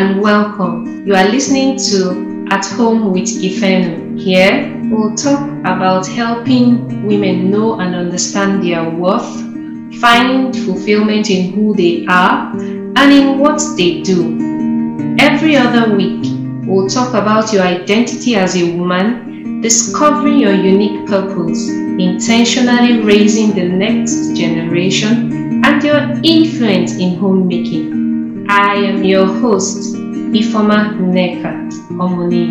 and welcome. You are listening to At Home with Ifeno. Here, we'll talk about helping women know and understand their worth, find fulfillment in who they are, and in what they do. Every other week, we'll talk about your identity as a woman, discovering your unique purpose, intentionally raising the next generation, and your influence in homemaking. I am your host, Ifoma Nekat Omoni.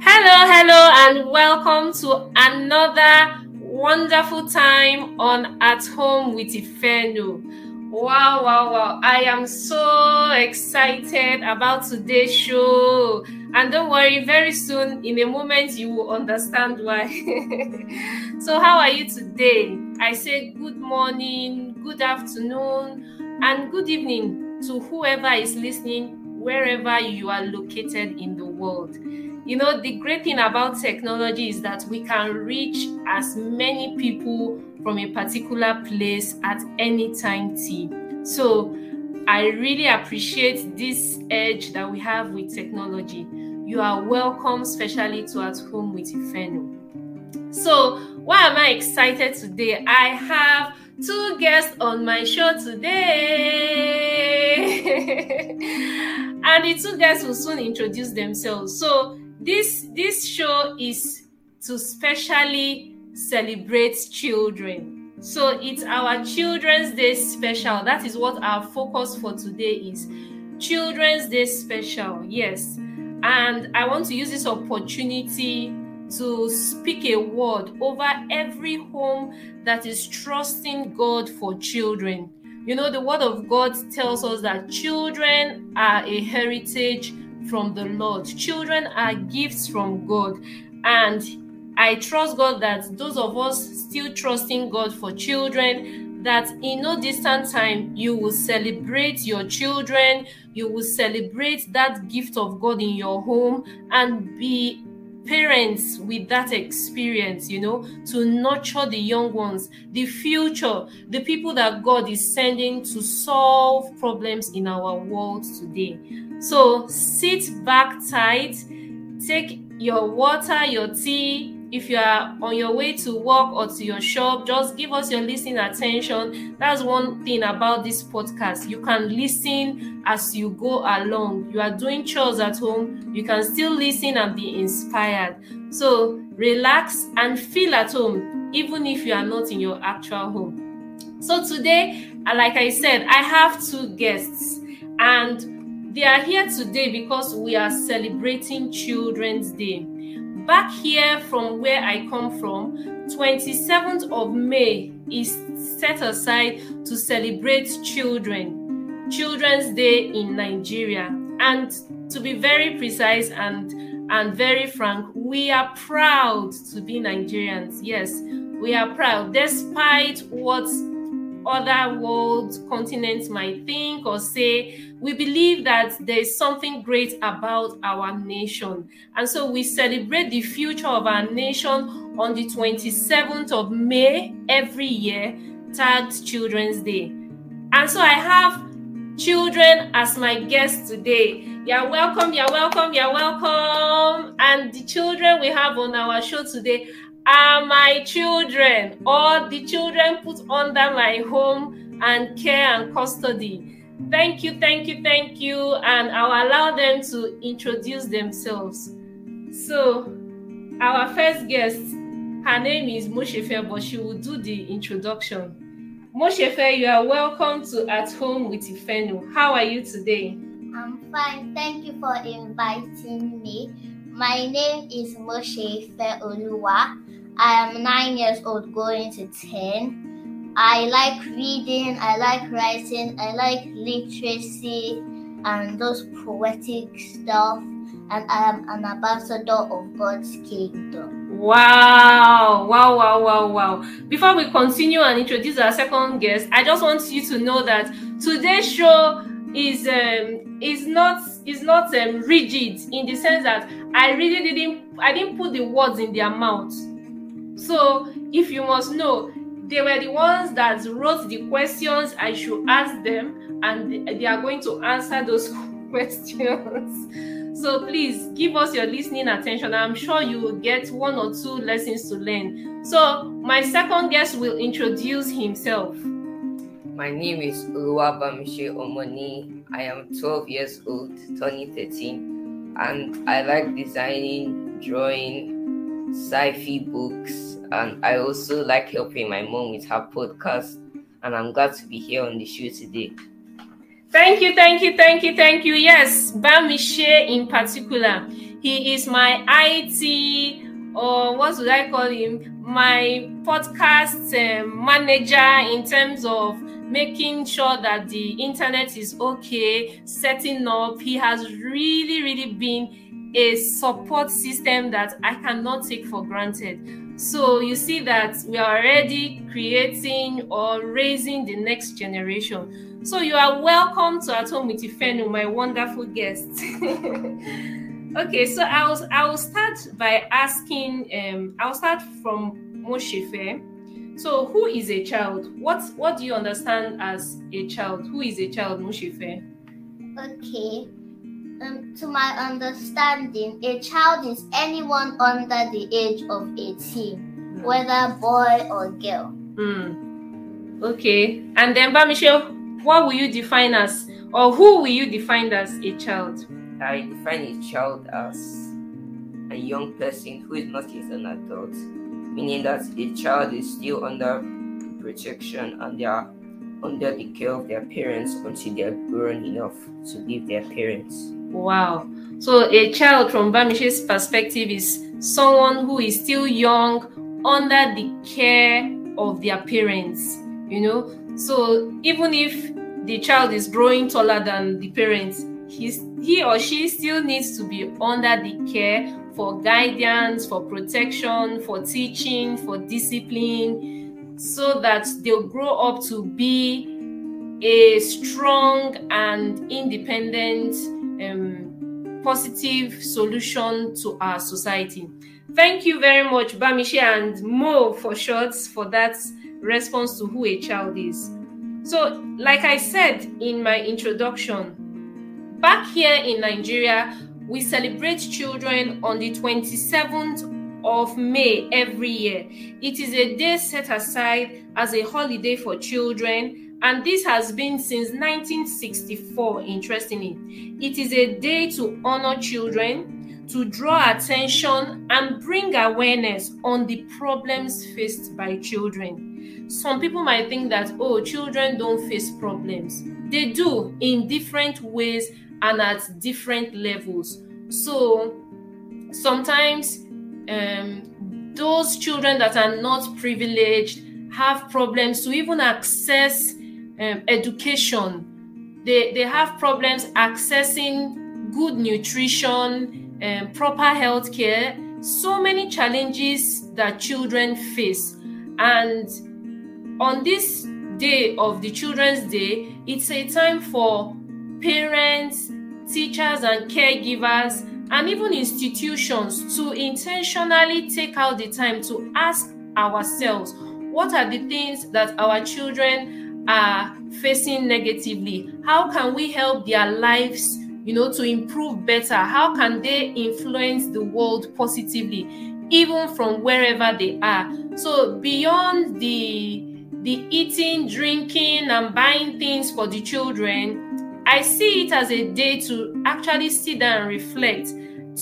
Hello, hello, and welcome to another wonderful time on At Home with Ifeno. Wow, wow, wow. I am so excited about today's show. And don't worry, very soon, in a moment, you will understand why. so, how are you today? I say good morning, good afternoon, and good evening to whoever is listening, wherever you are located in the world. You know, the great thing about technology is that we can reach as many people from a particular place at any time T. So I really appreciate this edge that we have with technology. You are welcome, especially to At Home with Ifeno. So, why am I excited today? I have two guests on my show today. and the two guests will soon introduce themselves. So, this this show is to specially celebrate children. So it's our Children's Day special. That is what our focus for today is. Children's Day special. Yes. And I want to use this opportunity to speak a word over every home that is trusting God for children. You know, the word of God tells us that children are a heritage from the Lord, children are gifts from God. And I trust God that those of us still trusting God for children, that in no distant time you will celebrate your children, you will celebrate that gift of God in your home and be parents with that experience, you know, to nurture the young ones, the future, the people that God is sending to solve problems in our world today. So sit back tight, take your water, your tea, if you are on your way to work or to your shop, just give us your listening attention. That's one thing about this podcast. You can listen as you go along. You are doing chores at home, you can still listen and be inspired. So relax and feel at home, even if you are not in your actual home. So today, uh, like I said, I have two guests and they are here today because we are celebrating Children's Day back here from where I come from, 27th of May is set aside to celebrate children, Children's Day in Nigeria. And to be very precise and and very frank, we are proud to be Nigerians. Yes, we are proud, despite what other world continents might think or say, we believe that there is something great about our nation. And so we celebrate the future of our nation on the 27th of May every year, tagged Children's Day. And so I have children as my guests today. You're welcome, you're welcome, you're welcome. And the children we have on our show today are my children or the children put under my home and care and custody. Thank you, thank you, thank you. And I'll allow them to introduce themselves. So, our first guest, her name is Moshefe, but she will do the introduction. Moshefe, you are welcome to At Home with Ifenu. How are you today? I'm fine. Thank you for inviting me. My name is Moshe Oluwa. I am nine years old, going to 10. I like reading, I like writing, I like literacy and those poetic stuff. And I am an ambassador of God's kingdom. Wow, wow, wow, wow, wow. Before we continue and introduce our second guest, I just want you to know that today's show is um is not is not um, rigid in the sense that I really didn't I didn't put the words in their mouth so, if you must know, they were the ones that wrote the questions I should ask them, and they are going to answer those questions. So please give us your listening attention. I'm sure you will get one or two lessons to learn. So my second guest will introduce himself. My name is Oluwabamise Omoni. I am 12 years old, turning 13, and I like designing, drawing, sci-fi books, and I also like helping my mom with her podcast. And I'm glad to be here on the show today. Thank you, thank you, thank you, thank you. Yes, Bamise in particular. He is my IT, or what would I call him? My podcast uh, manager in terms of making sure that the internet is okay, setting up. He has really, really been a support system that I cannot take for granted. So you see that we are already creating or raising the next generation. So you are welcome to At Home with Ifeno, my wonderful guest. okay, so I'll I'll start by asking. Um, I'll start from Moshefe. So, who is a child? What What do you understand as a child? Who is a child, Mushife? Okay. Um, to my understanding, a child is anyone under the age of 18, mm. whether boy or girl. Mm. Okay. And then, Bamise, what will you define as, or who will you define as a child? I define a child as a young person who is not yet an adult meaning that a child is still under protection and they are under the care of their parents until they are grown enough to leave their parents. Wow. So a child from Bamise's perspective is someone who is still young under the care of their parents, you know. So even if the child is growing taller than the parents, he's, he or she still needs to be under the care for guidance, for protection, for teaching, for discipline, so that they'll grow up to be a strong and independent, um, positive solution to our society. Thank you very much, Bamise and Mo for short, for that response to who a child is. So, like I said in my introduction, back here in Nigeria, we celebrate children on the 27th of May every year. It is a day set aside as a holiday for children, and this has been since 1964. Interestingly, it is a day to honor children, to draw attention, and bring awareness on the problems faced by children. Some people might think that, oh, children don't face problems. They do in different ways and at different levels. So sometimes um, those children that are not privileged have problems to even access um, education. They, they have problems accessing good nutrition, um, proper health care, so many challenges that children face. And on this day of the Children's Day, it's a time for parents, teachers and caregivers, and even institutions to intentionally take out the time to ask ourselves what are the things that our children are facing negatively? How can we help their lives? You know, to improve better, how can they influence the world positively, even from wherever they are? So, beyond the the eating, drinking, and buying things for the children, I see it as a day to actually sit down and reflect,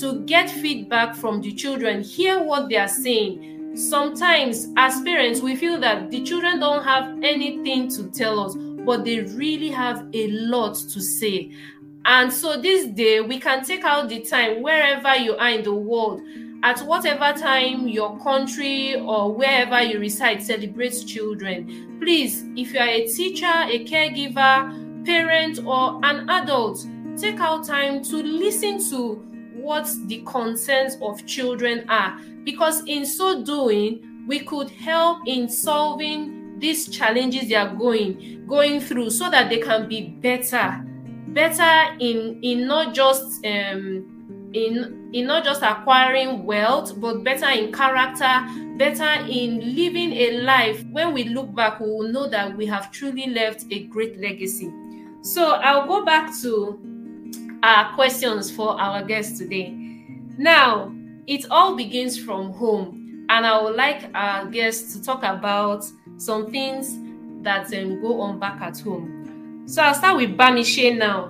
to get feedback from the children, hear what they are saying. Sometimes, as parents, we feel that the children don't have anything to tell us, but they really have a lot to say. And so, this day, we can take out the time wherever you are in the world at whatever time your country or wherever you reside celebrates children. Please, if you are a teacher, a caregiver, parent, or an adult, take out time to listen to what the concerns of children are. Because in so doing we could help in solving these challenges they are going going through so that they can be better. Better in in not just um in in not just acquiring wealth but better in character better in living a life. When we look back we will know that we have truly left a great legacy. So i'll go back to questions for our guests today. Now, it all begins from home, and I would like our guests to talk about some things that um, go on back at home. So I'll start with Bamise now.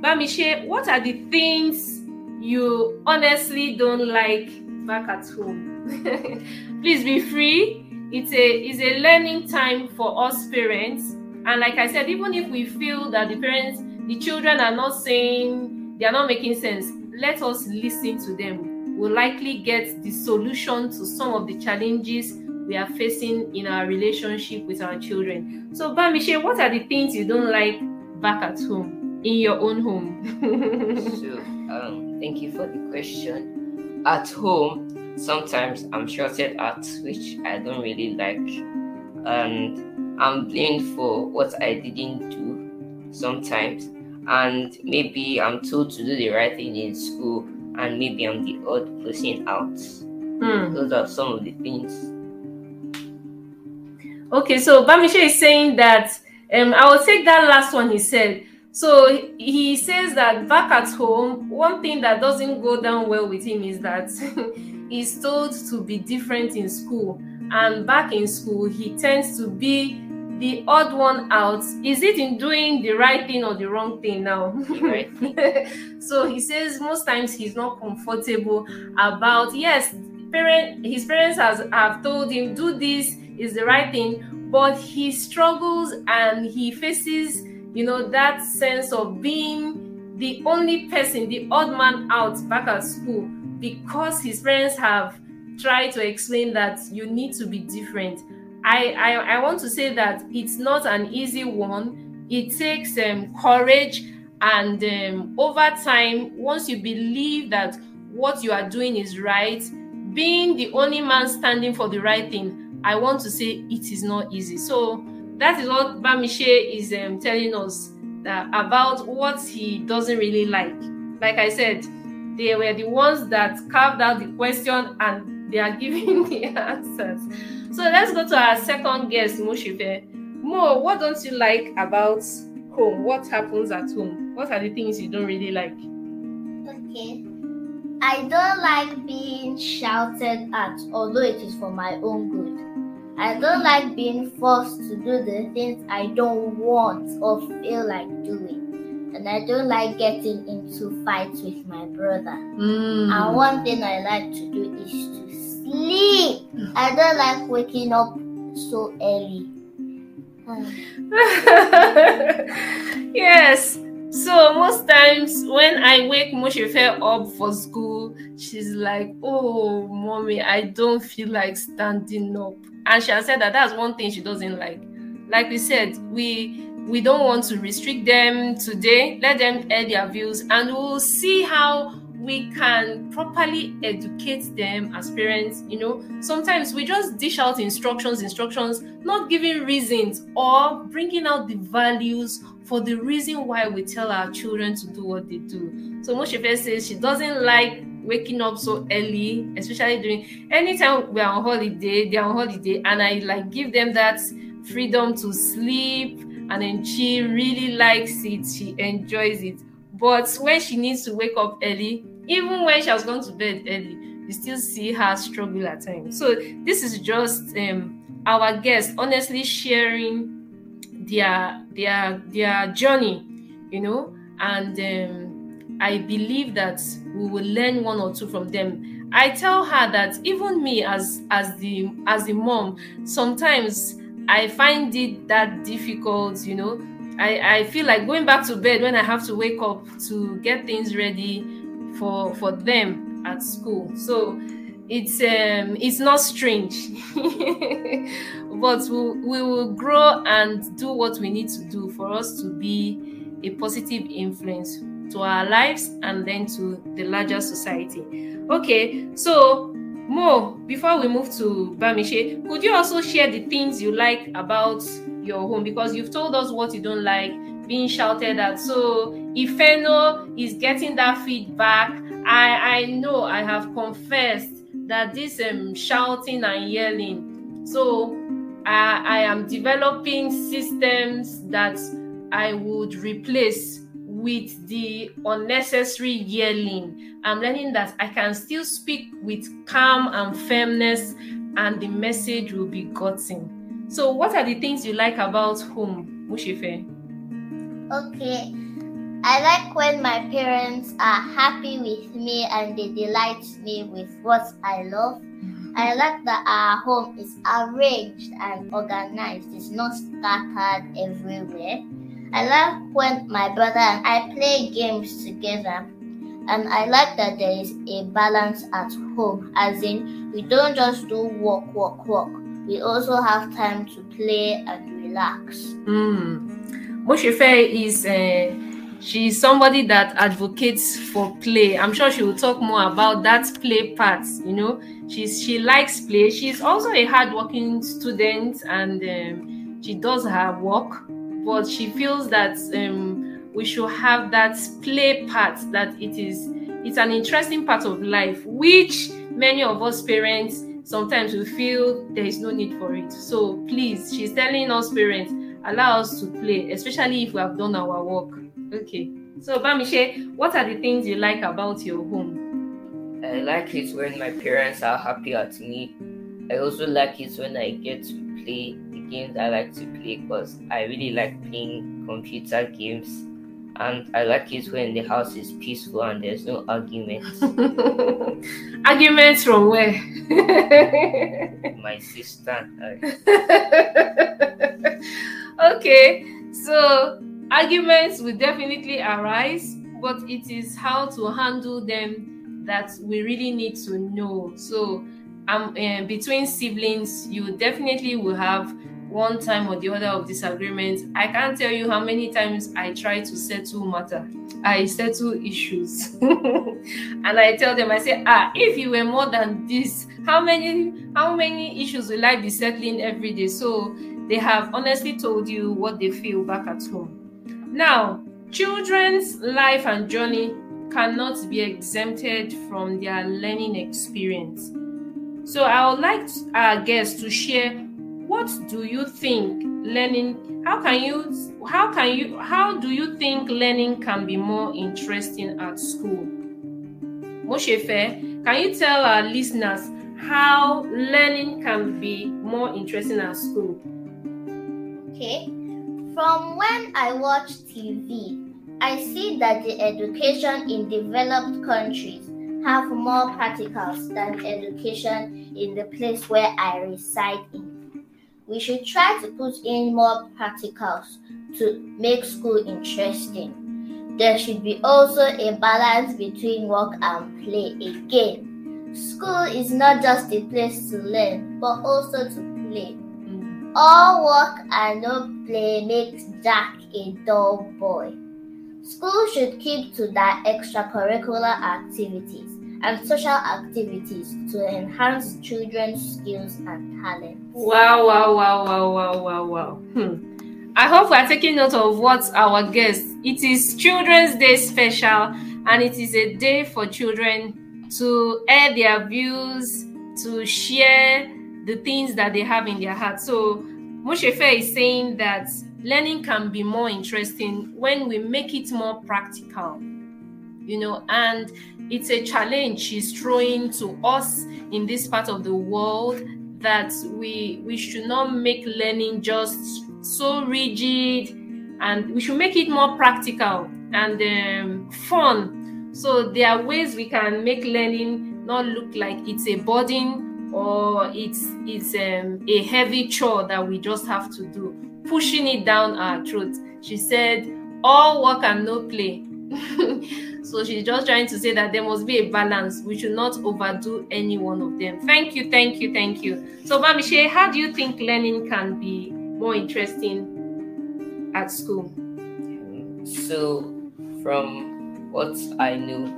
Bamise, what are the things you honestly don't like back at home? Please be free. It's a it's a learning time for us parents. And like I said, even if we feel that the parents, the children are not saying they are not making sense, let us listen to them. We'll likely get the solution to some of the challenges we are facing in our relationship with our children. So, Bamise, what are the things you don't like back at home, in your own home? so, um, thank you for the question. At home, sometimes I'm shorted at, which I don't really like, and I'm blamed for what I didn't do sometimes, and maybe I'm told to do the right thing in school, and maybe I'm the odd person out. Mm. Those are some of the things Okay, so Bamise is saying that um, I will take that last one he said. So he says that back at home, one thing that doesn't go down well with him is that he's told to be different in school. And back in school, he tends to be the odd one out. Is it in doing the right thing or the wrong thing now? Right. so he says most times he's not comfortable about yes, parent his parents has have told him do this is the right thing, but he struggles and he faces, you know, that sense of being the only person, the odd man out back at school because his parents have tried to explain that you need to be different. I, I, I want to say that it's not an easy one. It takes um, courage, and um, over time, once you believe that what you are doing is right, being the only man standing for the right thing I want to say it is not easy. So that is what Bamise is um, telling us that about what he doesn't really like. Like I said, they were the ones that carved out the question and they are giving the answers. So let's go to our second guest, Moshife. Mo, what don't you like about home? What happens at home? What are the things you don't really like? Okay. I don't like being shouted at, although it is for my own good. I don't like being forced to do the things I don't want or feel like doing. And I don't like getting into fights with my brother. Mm. And one thing I like to do is to sleep. I don't like waking up so early. yes. So most times when I wake Moshife up for school, she's like, "Oh, mommy, I don't feel like standing up." and she has said that that's one thing she doesn't like like we said we we don't want to restrict them today let them air their views and we'll see how we can properly educate them as parents you know sometimes we just dish out instructions instructions not giving reasons or bringing out the values for the reason why we tell our children to do what they do so Moshife says she doesn't like waking up so early, especially during anytime we're on holiday, they're on holiday, and I like give them that freedom to sleep. And then she really likes it, she enjoys it. But when she needs to wake up early, even when she has gone to bed early, you still see her struggle at times. So this is just um, our guests honestly sharing their their their journey, you know, and um, I believe that we will learn one or two from them. I tell her that even me as as the as the mom, sometimes I find it that difficult, you know. I, I feel like going back to bed when I have to wake up to get things ready for for them at school. So it's um it's not strange but we, we will grow and do what we need to do for us to be a positive influence to our lives and then to the larger society. Okay, so Mo, before we move to Bamise, could you also share the things you like about your home? Because you've told us what you don't like, being shouted at. So Ifeno is getting that feedback. I I know I have confessed that this um shouting and yelling. So I, I am developing systems that I would replace with the unnecessary yelling. I'm learning that I can still speak with calm and firmness, and the message will be gotten. So, what are the things you like about home, Mushife? Okay. I like when my parents are happy with me and they delight me with what I love. I like that our home is arranged and organized, it's not scattered everywhere. I like when my brother and I play games together. And I like that there is a balance at home, as in, we don't just do work, work, work. We also have time to play and relax. Mm. Moshefe is uh, she's somebody that advocates for play. I'm sure she will talk more about that play part. You know, she's she likes play. She's also a hardworking student and um, she does her work, but she feels that um, we should have that play part. That it is it's an interesting part of life, which many of us parents sometimes we feel there is no need for it. So please, she's telling us parents allow us to play, especially if we have done our work. Okay. So Bamise, what are the things you like about your home? I like it when my parents are happy at me. I also like it when I get to play the games I like to play because I really like playing computer games. And I like it when the house is peaceful and there's no arguments. arguments from where? my sister. okay, so arguments will definitely arise, but it is how to handle them that we really need to know. So, um, uh, between siblings, you definitely will have one time or the other of disagreement. I can't tell you how many times I try to settle matter. I settle issues, and I tell them, I say, ah, if you were more than this, how many how many issues will I be settling every day? So they have honestly told you what they feel back at home. Now, children's life and journey cannot be exempted from their learning experience. So, I would like our guests to share what do you think learning how can you how can you how do you think learning can be more interesting at school moshefe can you tell our listeners how learning can be more interesting at school okay from when I watch TV, I see that the education in developed countries have more practicals than education in the place where I reside in. We should try to put in more practicals to make school interesting. There should be also a balance between work and play again. School is not just a place to learn, but also to play. All work and no play makes Jack a dull boy. School should keep to their extracurricular activities and social activities to enhance children's skills and talents. Wow, wow, wow, wow, wow, wow, wow. Hmm. I hope we are taking note of what our guests. It is Children's Day special, and it is a day for children to air their views, to share the things that they have in their heart. So Moshefe is saying that learning can be more interesting when we make it more practical. You know, and it's a challenge she's throwing to us in this part of the world that we we should not make learning just so rigid and we should make it more practical and um, fun so there are ways we can make learning not look like it's a burden or it's it's um, a heavy chore that we just have to do pushing it down our throat. She said all work and no play. So she's just trying to say that there must be a balance. We should not overdo any one of them. Thank you thank you thank you. So Bamise, how do you think learning can be more interesting at school? So from what i know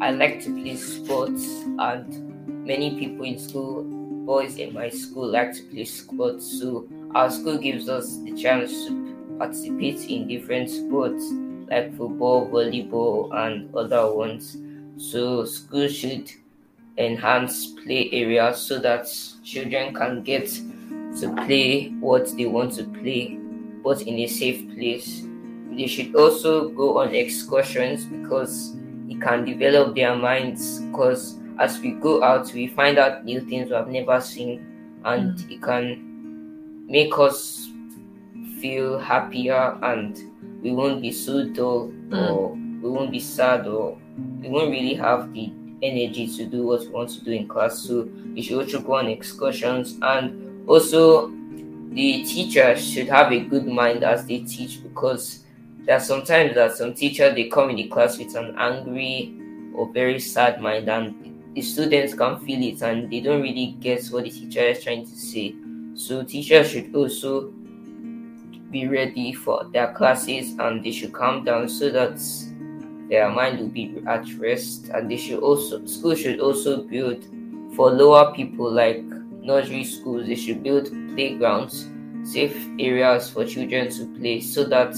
i like to play sports and many people in school, boys in my school, like to play sports. So our school gives us the chance to participate in different sports like football, volleyball, and other ones. So school should enhance play areas so that children can get to play what they want to play, but in a safe place. they should also go on excursions because it can develop their minds because as we go out we find out new things we have never seen and mm. it can make us feel happier and we won't be so dull mm. or we won't be sad or we won't really have the energy to do what we want to do in class so we should also go on excursions and also the teachers should have a good mind as they teach because there are sometimes that some teachers they come in the class with an angry or very sad mind and the students can feel it and they don't really get what the teacher is trying to say. So teachers should also be ready for their classes and they should calm down so that their mind will be at rest. And they should also school should also build for lower people like nursery schools. They should build playgrounds safe areas for children to play so that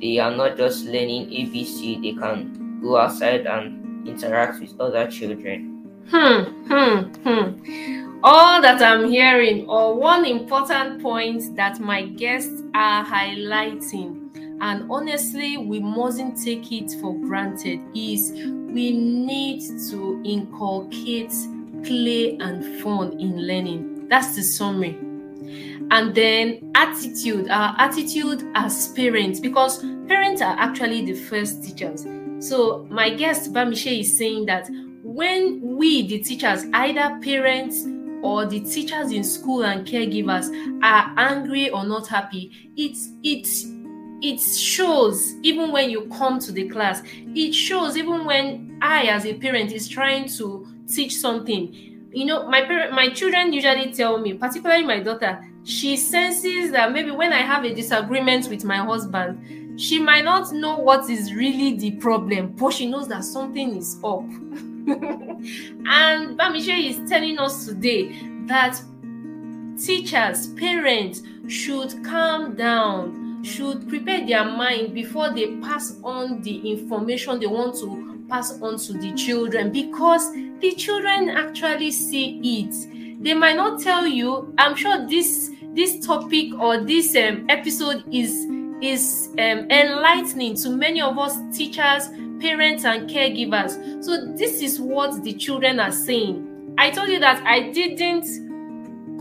they are not just learning ABC, they can go outside and interact with other children. Hmm, hmm, hmm. All that I'm hearing, or one important point that my guests are highlighting, and honestly, we mustn't take it for granted, is we need to inculcate play and fun in learning. That's the summary and then attitude our attitude as parents because parents are actually the first teachers so my guest bamise is saying that when we the teachers either parents or the teachers in school and caregivers are angry or not happy it it it shows even when you come to the class it shows even when i as a parent is trying to teach something you know my parent my children usually tell me particularly my daughter she senses that maybe when I have a disagreement with my husband, she might not know what is really the problem, but she knows that something is up. and Bamise is telling us today that teachers, parents should calm down, should prepare their mind before they pass on the information they want to pass on to the children because the children actually see it. They might not tell you. I'm sure this this topic or this um, episode is is um, enlightening to many of us teachers, parents, and caregivers. So this is what the children are saying. I told you that I didn't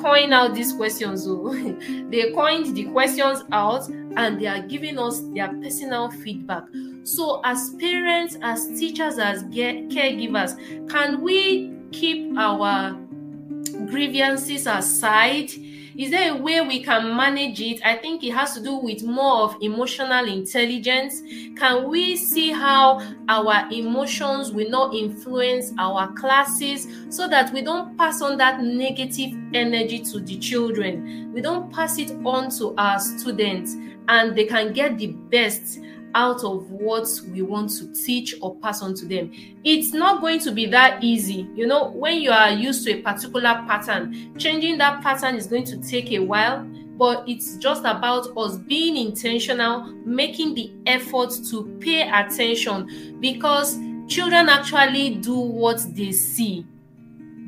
coin out these questions. So they coined the questions out and they are giving us their personal feedback. So as parents, as teachers, as caregivers, can we keep our grievances aside? Is there a way we can manage it? I think it has to do with more of emotional intelligence. Can we see how our emotions will not influence our classes so that we don't pass on that negative energy to the children? We don't pass it on to our students and they can get the best out of what we want to teach or pass on to them. It's not going to be that easy. You know, when you are used to a particular pattern, changing that pattern is going to take a while, but it's just about us being intentional, making the effort to pay attention because children actually do what they see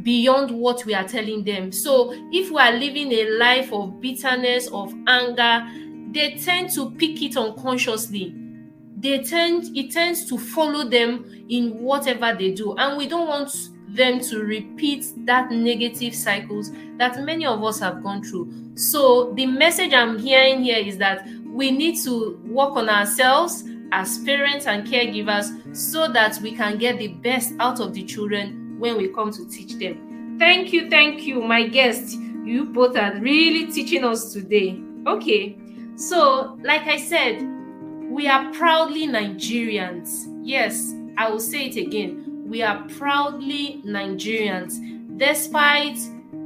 beyond what we are telling them. So, if we are living a life of bitterness, of anger, they tend to pick it unconsciously they tend it tends to follow them in whatever they do. And we don't want them to repeat that negative cycles that many of us have gone through. So the message i'm hearing here is that we need to work on ourselves as parents and caregivers so that we can get the best out of the children when we come to teach them. Thank you thank you my guest you both are really teaching us today. Okay so like i said we are proudly Nigerians. Yes, I will say it again. We are proudly Nigerians, despite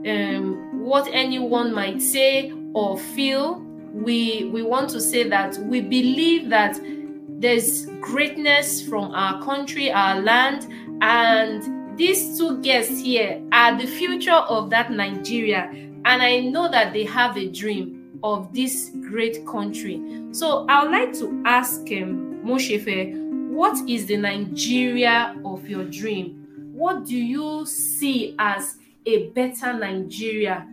um, what anyone might say or feel. We we want to say that we believe that there's greatness from our country, our land, and these two guests here are the future of that Nigeria. And I know that they have a dream of this great country. So I would like to ask um, Moshefe, what is the Nigeria of your dream? What do you see as a better Nigeria?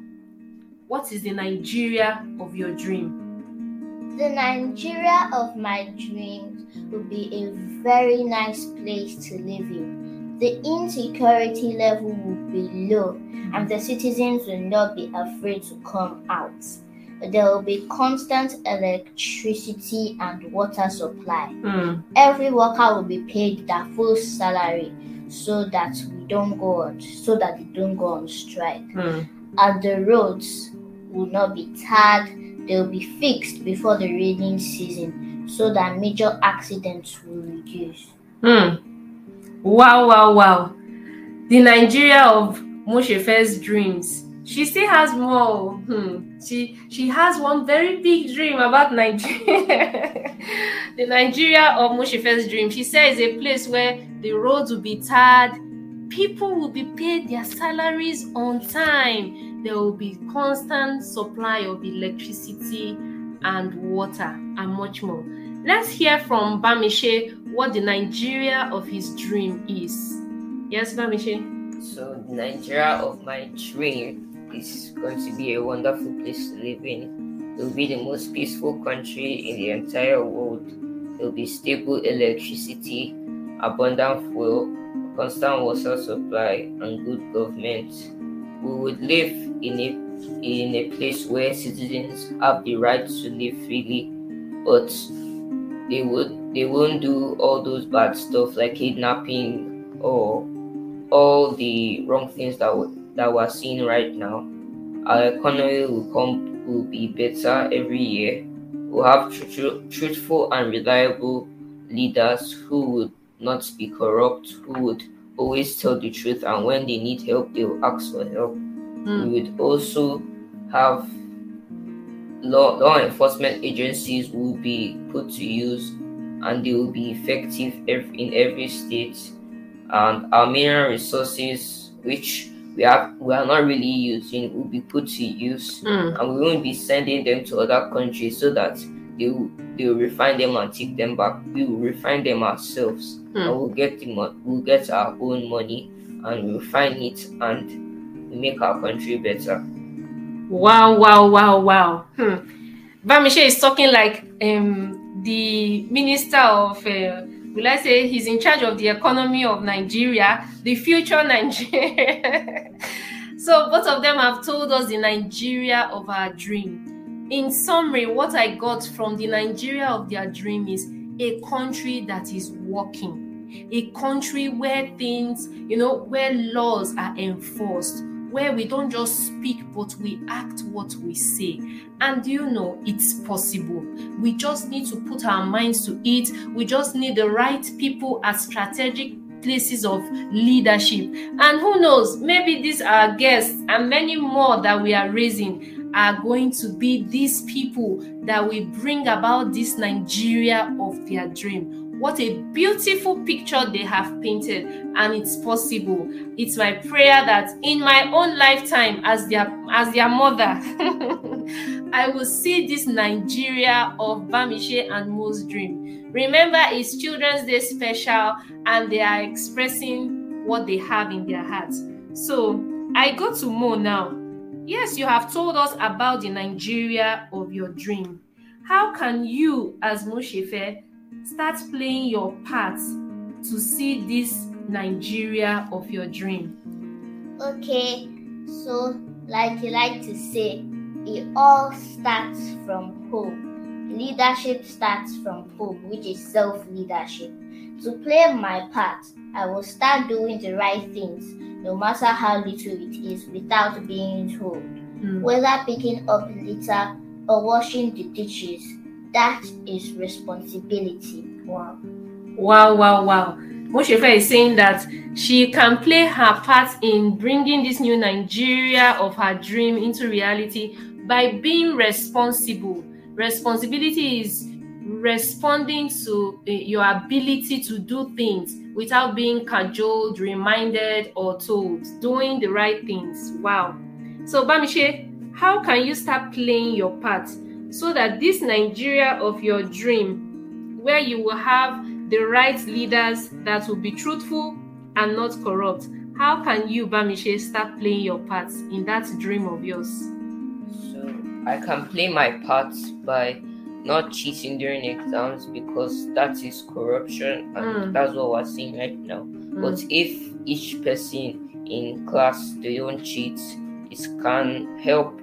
What is the Nigeria of your dream? The Nigeria of my dreams would be a very nice place to live in. The insecurity level would be low and the citizens will not be afraid to come out. There will be constant electricity and water supply. Mm. Every worker will be paid their full salary so that we don't go on so that they don't go on strike. Mm. And the roads will not be tarred, they'll be fixed before the rainy season so that major accidents will reduce. Hmm. Wow, wow, wow. The Nigeria of Moshefe's dreams. She still has more. Hmm. She she has one very big dream about Nigeria. the Nigeria of Moshefe's dream. She says a place where the roads will be tarred, people will be paid their salaries on time. There will be constant supply of electricity and water and much more. Let's hear from Bamise what the Nigeria of his dream is. Yes, Bamise? So, Nigeria of my dream is going to be a wonderful place to live in. It will be the most peaceful country in the entire world. There will be stable electricity, abundant fuel, constant water supply, and good government. We would live in a in a place where citizens have the right to live freely, but they would they won't do all those bad stuff like kidnapping or all the wrong things that we, that we're seeing right now. Our economy will come will be better every year. We'll have tr- tr- truthful and reliable leaders who would not be corrupt, who would always tell the truth, and when they need help, they will ask for help. Hmm. We would also have law, law enforcement agencies will be put to use and they will be effective ev- in every state. And our mineral resources, which we have we are not really using, will be put to use, Hmm. and we won't be sending them to other countries so that they will, they will refine them and take them back. We will refine them ourselves, Hmm. and we'll get the mo- we'll get our own money and we'll refine it and make our country better. Wow, wow, wow, wow. Hmm. Bamise is talking like um, the minister of, uh, will I say, he's in charge of the economy of Nigeria, the future Nigeria. so both of them have told us the Nigeria of our dream. In summary, what I got from the Nigeria of their dream is a country that is working, a country where things, you know, where laws are enforced, where we don't just speak but we act what we say. And you know, it's possible. We just need to put our minds to it. We just need the right people at strategic places of leadership. And who knows, maybe these are guests and many more that we are raising are going to be these people that will bring about this Nigeria of their dream. What a beautiful picture they have painted, and it's possible. It's my prayer that in my own lifetime, as their as their mother, I will see this Nigeria of Bamise and Mo's dream. Remember, it's Children's Day special, and they are expressing what they have in their hearts. So I go to Mo now. Yes, you have told us about the Nigeria of your dream. How can you, as Moshefe, start playing your part to see this Nigeria of your dream? Okay, so like you like to say, it all starts from home. Leadership starts from home, which is self leadership. To play my part, I will start doing the right things, no matter how little it is, without being told. Hmm. Whether picking up litter or washing the dishes, that is responsibility. Wow. Wow, wow, wow. Moshefe is saying that she can play her part in bringing this new Nigeria of her dream into reality by being responsible. Responsibility is responding to uh, your ability to do things without being cajoled, reminded, or told, doing the right things. Wow. So, Bamise, how can you start playing your part so that this Nigeria of your dream, where you will have the right leaders that will be truthful and not corrupt, how can you, Bamise, start playing your part in that dream of yours? So I can play my part by not cheating during exams because that is corruption and Mm. that's what we're seeing right now. But if each person in class they don't cheat, it can help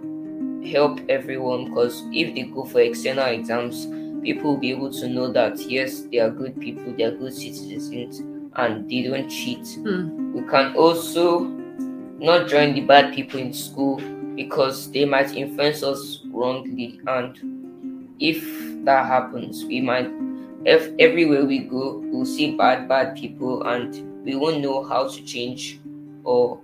help everyone because if they go for external exams, people will be able to know that yes, they are good people, they are good citizens, and they don't cheat. Mm. We can also not join the bad people in school because they might influence us wrongly and if that happens we might if everywhere we go we'll see bad bad people and we won't know how to change or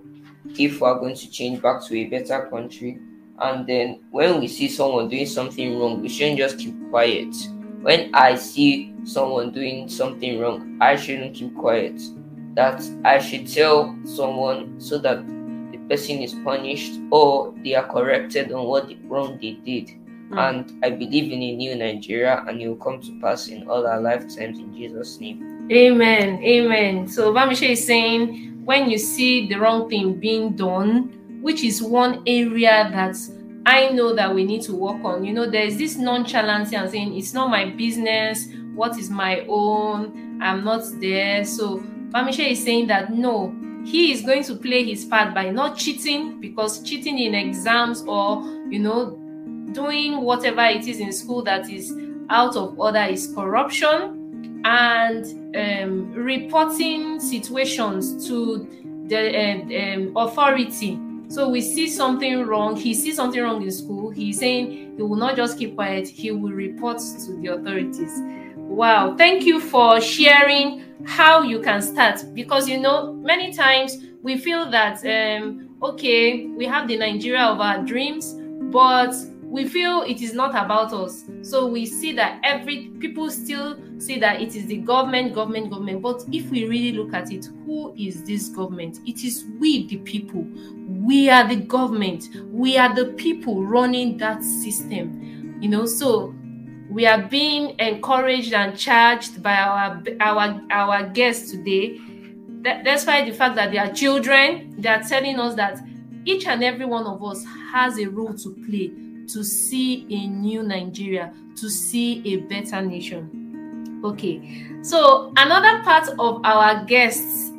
if we're going to change back to a better country and then when we see someone doing something wrong we shouldn't just keep quiet when i see someone doing something wrong i shouldn't keep quiet that i should tell someone so that the person is punished or they are corrected on what the wrong they did Mm. and i believe in a new nigeria and it will come to pass in all our lifetimes in jesus name Amen. Amen. So Bamise is saying when you see the wrong thing being done, which is one area that I know that we need to work on. You know, there's this nonchalance and saying it's not my business, what is my own, I'm not there. So Bamise is saying that no, he is going to play his part by not cheating because cheating in exams or you know doing whatever it is in school that is out of order is corruption and um, reporting situations to the um, um, authority. So we see something wrong. He sees something wrong in school. He's saying he will not just keep quiet. He will report to the authorities. Wow! Thank you for sharing how you can start because you know many times we feel that um, okay we have the Nigeria of our dreams, but we feel it is not about us so we see that every people still see that it is the government government government. But if we really look at it who is this government? It is we the people. We are the government. We are the people running that system. You know so we are being encouraged and charged by our our our guests today. That, that's why the fact that they are children they are telling us that each and every one of us has a role to play to see a new Nigeria, to see a better nation. Okay, so another part of our guests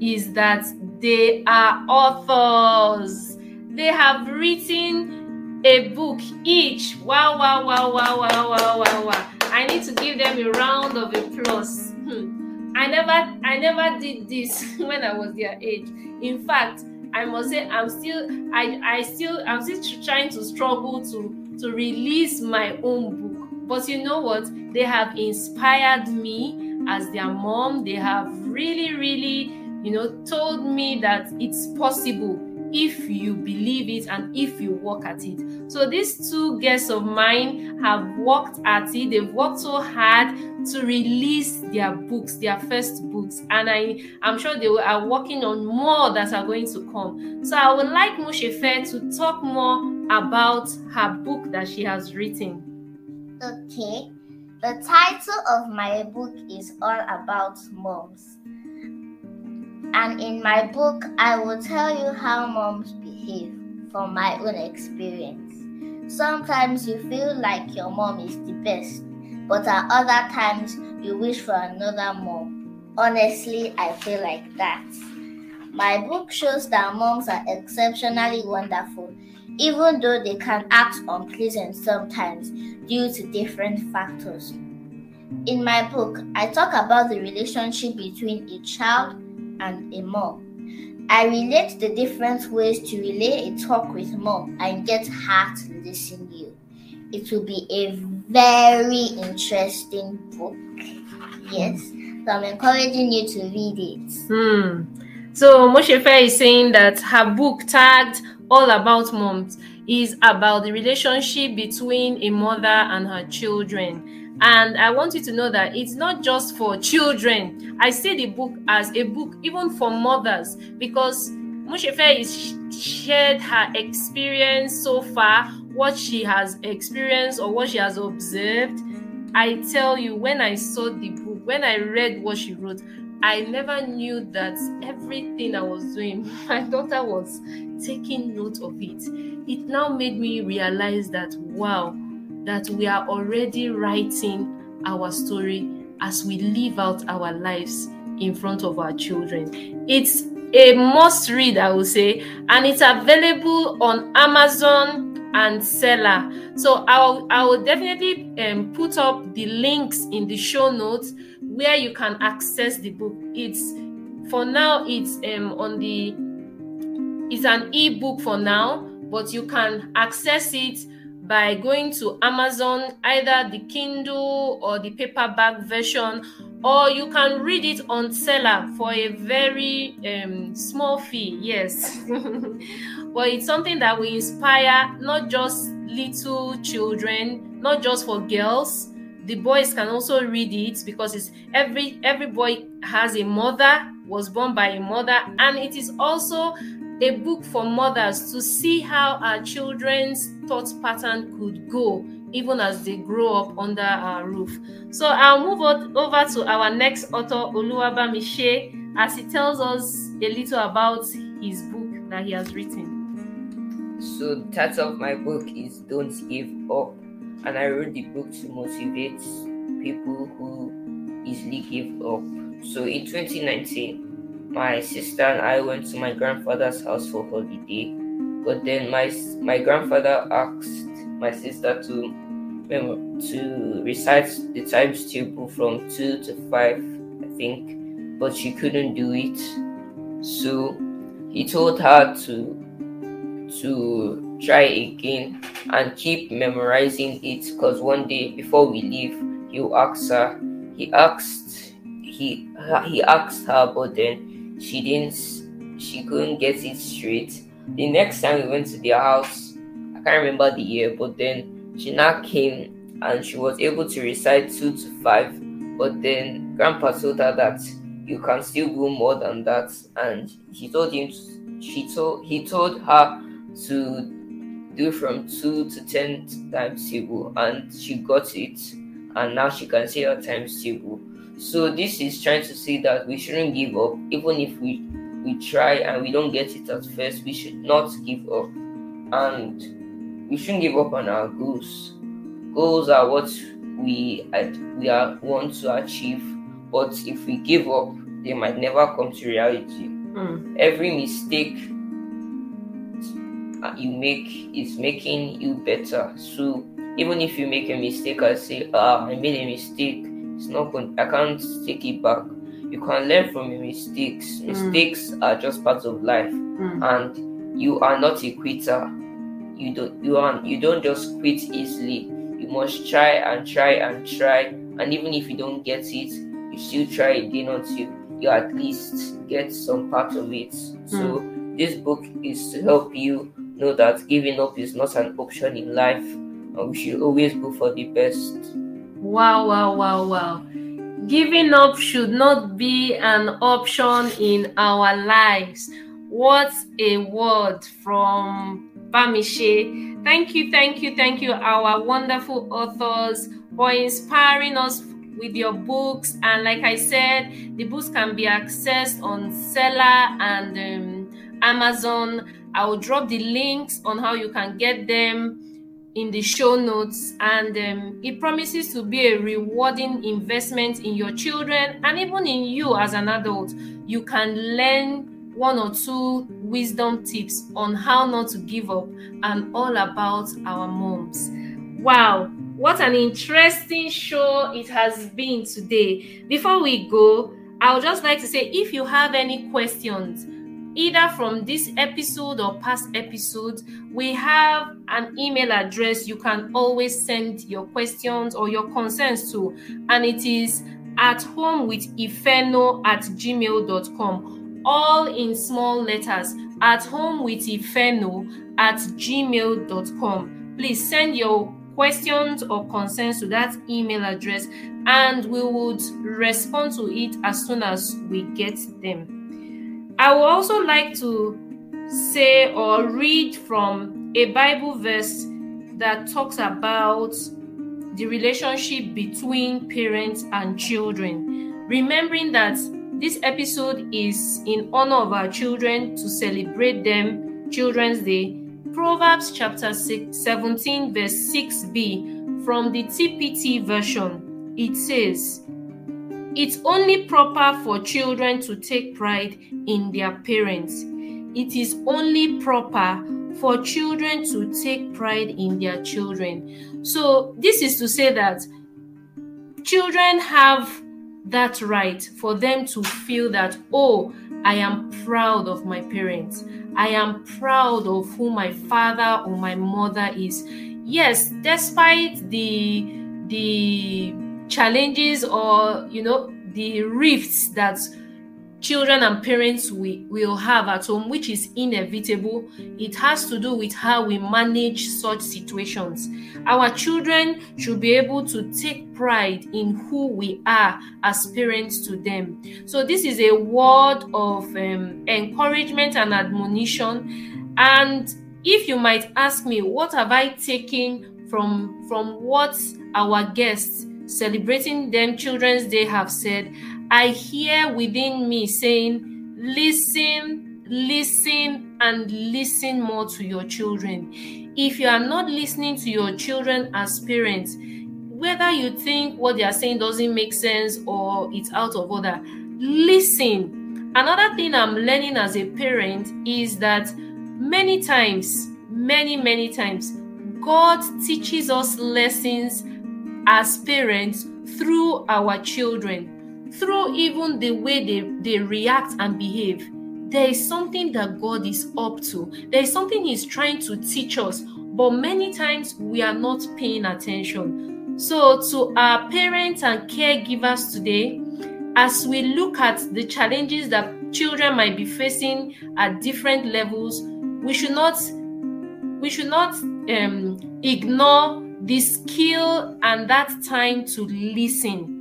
is that they are authors. They have written a book each. Wow, wow, wow, wow, wow, wow, wow, wow. I need to give them a round of applause. Hmm. I never I never did this when I was their age. In fact, I must say I'm still I I still I'm still trying to struggle to to release my own book. But you know what? They have inspired me as their mom. They have really really, you know, told me that it's possible if you believe it and if you work at it. So these two guests of mine have worked at it. They've worked so hard to release their books, their first books, and I am sure they are working on more that are going to come. So I would like Moseife to talk more about her book that she has written. Okay, the title of my book is all about moms. And in my book, I will tell you how moms behave from my own experience. Sometimes you feel like your mom is the best, but at other times you wish for another mom. Honestly, I feel like that. My book shows that moms are exceptionally wonderful, even though they can act unpleasant sometimes due to different factors. In my book, I talk about the relationship between a child and a mom. I relate the different ways to relay a talk with mom and get her to listen you. It will be a very interesting book. Yes, so I'm encouraging you to read it. Hmm. So Moseife is saying that her book tagged All About Moms is about the relationship between a mother and her children. And I want you to know that it's not just for children. I see the book as a book even for mothers because Moseife is shared her experience so far, what she has experienced or what she has observed. I tell you, when I saw the book, when I read what she wrote, I never knew that everything I was doing, my daughter was taking note of it. It now made me realize that wow, that we are already writing our story as we live out our lives in front of our children. It's a must read, I would say, and it's available on Amazon and Selar. So I'll I will definitely um, put up the links in the show notes where you can access the book. It's for now it's um on the it's an ebook for now, but you can access it by going to Amazon, either the Kindle or the paperback version, or you can read it on Selar for a very um, small fee. Yes, but it's something that will inspire not just little children, not just for girls. The boys can also read it because it's every every boy has a mother, was born by a mother, and it is also a book for mothers to see how our children's thought pattern could go even as they grow up under our roof. So I'll move on, over to our next author, Oluwabamise, as he tells us a little about his book that he has written. So the title of my book is Don't Give Up, and I wrote the book to motivate people who easily give up. So in 2019, my sister and I went to my grandfather's house for holiday. But then my my grandfather asked my sister to to recite the times table from two to five, I think, but she couldn't do it. So he told her to to try again and keep memorizing it because one day before we leave, he'll ask her. He asked he he asked her, but then she didn't she couldn't get it straight. The next time we went to their house, I can't remember the year, but then she now came and she was able to recite two to five. But then Grandpa told her that you can still go more than that, and he told him she told he told her to do from two to ten times table, and she got it, and now she can say her times table. So this is trying to say that we shouldn't give up, even if we we try and we don't get it at first. We should not give up, and we shouldn't give up on our goals. Goals are what we we are want to achieve, but if we give up, they might never come to reality. Mm. Every mistake you make is making you better. So even if you make a mistake, I say, ah, I made a mistake it's not going. I can't take it back. You can learn from your mistakes. Mm. Mistakes mm. are just part of life, mm. and you are not a quitter. You don't. You are. You don't just quit easily. You must try and try and try, and even if you don't get it, you still try again until you at least get some part of it. Mm. So this book is to help you know that giving up is not an option in life, and we should always go for the best. Wow, wow, wow, wow. Giving up should not be an option in our lives. What a word from Bamise. Thank you, thank you, thank you, our wonderful authors, for inspiring us with your books. And like I said, the books can be accessed on Selar and um, Amazon. I will drop the links on how you can get them in the show notes. And um, it promises to be a rewarding investment in your children and even in you as an adult. You can learn one or two wisdom tips on how not to give up and all about our moms. Wow what an interesting show it has been today. Before we go i would just like to say if you have any questions either from this episode or past episodes, we have an email address you can always send your questions or your concerns to, and it is at home with ifeno at gmail.com. All in small letters at home with ifeno at gmail.com. Please send your questions or concerns to that email address and we would respond to it as soon as we get them. I would also like to say or read from a Bible verse that talks about the relationship between parents and children. Remembering that this episode is in honor of our children to celebrate them Children's Day. Proverbs chapter 6, 17, verse 6b from the TPT version, it says, It's only proper for children to take pride in their parents. It is only proper for children to take pride in their children. So, this is to say that children have that right for them to feel that, oh, I am proud of my parents. I am proud of who my father or my mother is. Yes, despite the the challenges or you know the rifts that children and parents we will have at home, which is inevitable. It has to do with how we manage such situations. Our children should be able to take pride in who we are as parents to them. So, this is a word of um, encouragement and admonition. And if you might ask me, what have I taken from from what our guests celebrating them Children's Day have said? I hear within me saying, Listen, listen, and listen more to your children. If you are not listening to your children as parents, whether you think what they are saying doesn't make sense or it's out of order, listen. Another thing I'm learning as a parent is that many times, many, many times, God teaches us lessons as parents through our children through even the way they, they react and behave, there is something that God is up to. There is something He's trying to teach us, but many times we are not paying attention. So, to our parents and caregivers today, as we look at the challenges that children might be facing at different levels, we should not we should not um, ignore the skill and that time to listen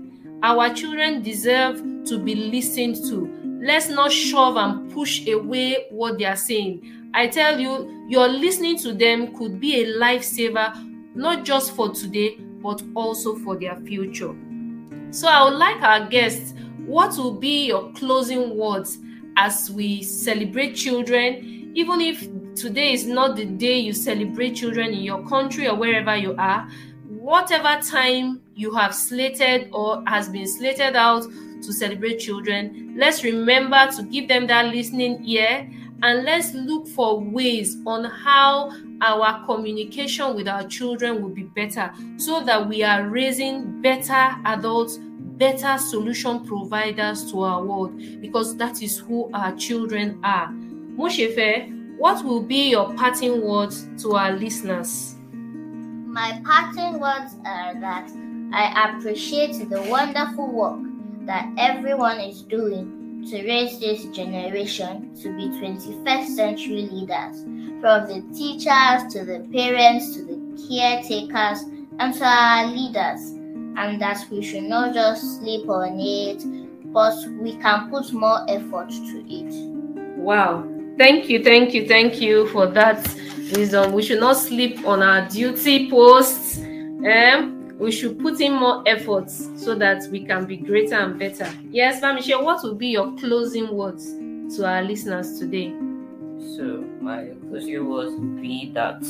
our children deserve to be listened to. Let's not shove and push away what they are saying. I tell you, your listening to them could be a lifesaver, not just for today, but also for their future. So I would like our guests, what will be your closing words as we celebrate children, even if today is not the day you celebrate children in your country or wherever you are, whatever time you have slated or has been slated out to celebrate children, let's remember to give them that listening ear and let's look for ways on how our communication with our children will be better so that we are raising better adults, better solution providers to our world because that is who our children are. Moseife, what will be your parting words to our listeners? My parting words are that I appreciate the wonderful work that everyone is doing to raise this generation to be 21st century leaders, from the teachers to the parents to the caretakers and to our leaders, and that we should not just sleep on it, but we can put more effort to it. Wow. Thank you, thank you, thank you for that wisdom. We should not sleep on our duty posts. Um, we should put in more efforts so that we can be greater and better. Yes, Michelle, what will be your closing words to our listeners today? So, my closing words would be that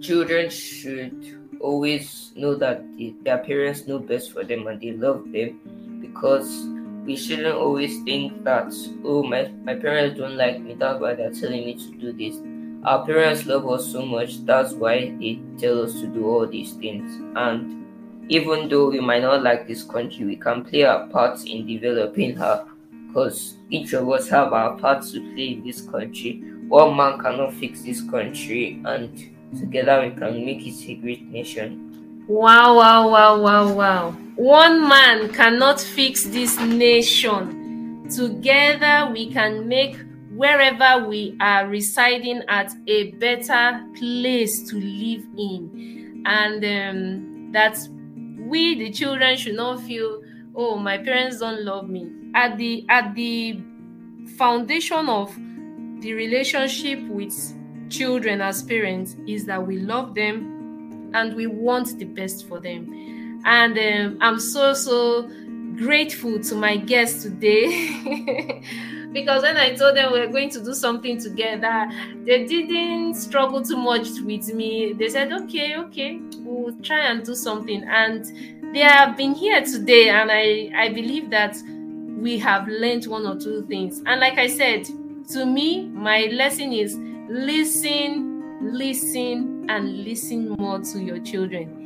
children should always know that their parents know best for them and they love them because we shouldn't always think that oh my, my parents don't like me that's why they're telling me to do this. Our parents love us so much that's why they tell us to do all these things. And even though we might not like this country we can play our part in developing her because each of us have our part to play in this country. One man cannot fix this country and together we can make it a great nation. Wow, wow, wow, wow, wow. One man cannot fix this nation. Together, we can make wherever we are residing at a better place to live in. And um, that we, the children, should not feel, oh, my parents don't love me. At the at the foundation of the relationship with children as parents is that we love them and we want the best for them. And um, I'm so, so grateful to my guests today. because when I told them we are going to do something together, they didn't struggle too much with me. They said, okay, okay, we'll try and do something. And they have been here today, and I, I believe that we have learned one or two things. And like I said, to me, my lesson is listen, listen, and listen more to your children.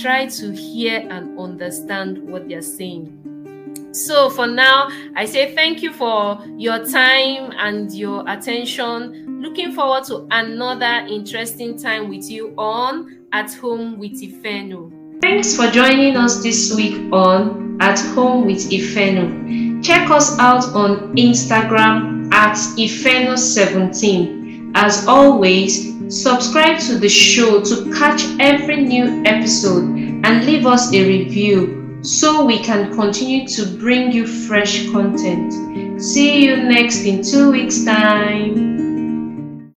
Try to hear and understand what they're saying. So for now, I say thank you for your time and your attention. Looking forward to another interesting time with you on At Home with Ifeno. Thanks for joining us this week on At Home with Ifeno. Check us out on Instagram at Ifeno17. As always, subscribe to the show to catch every new episode and leave us a review so we can continue to bring you fresh content. See you next in two weeks' time.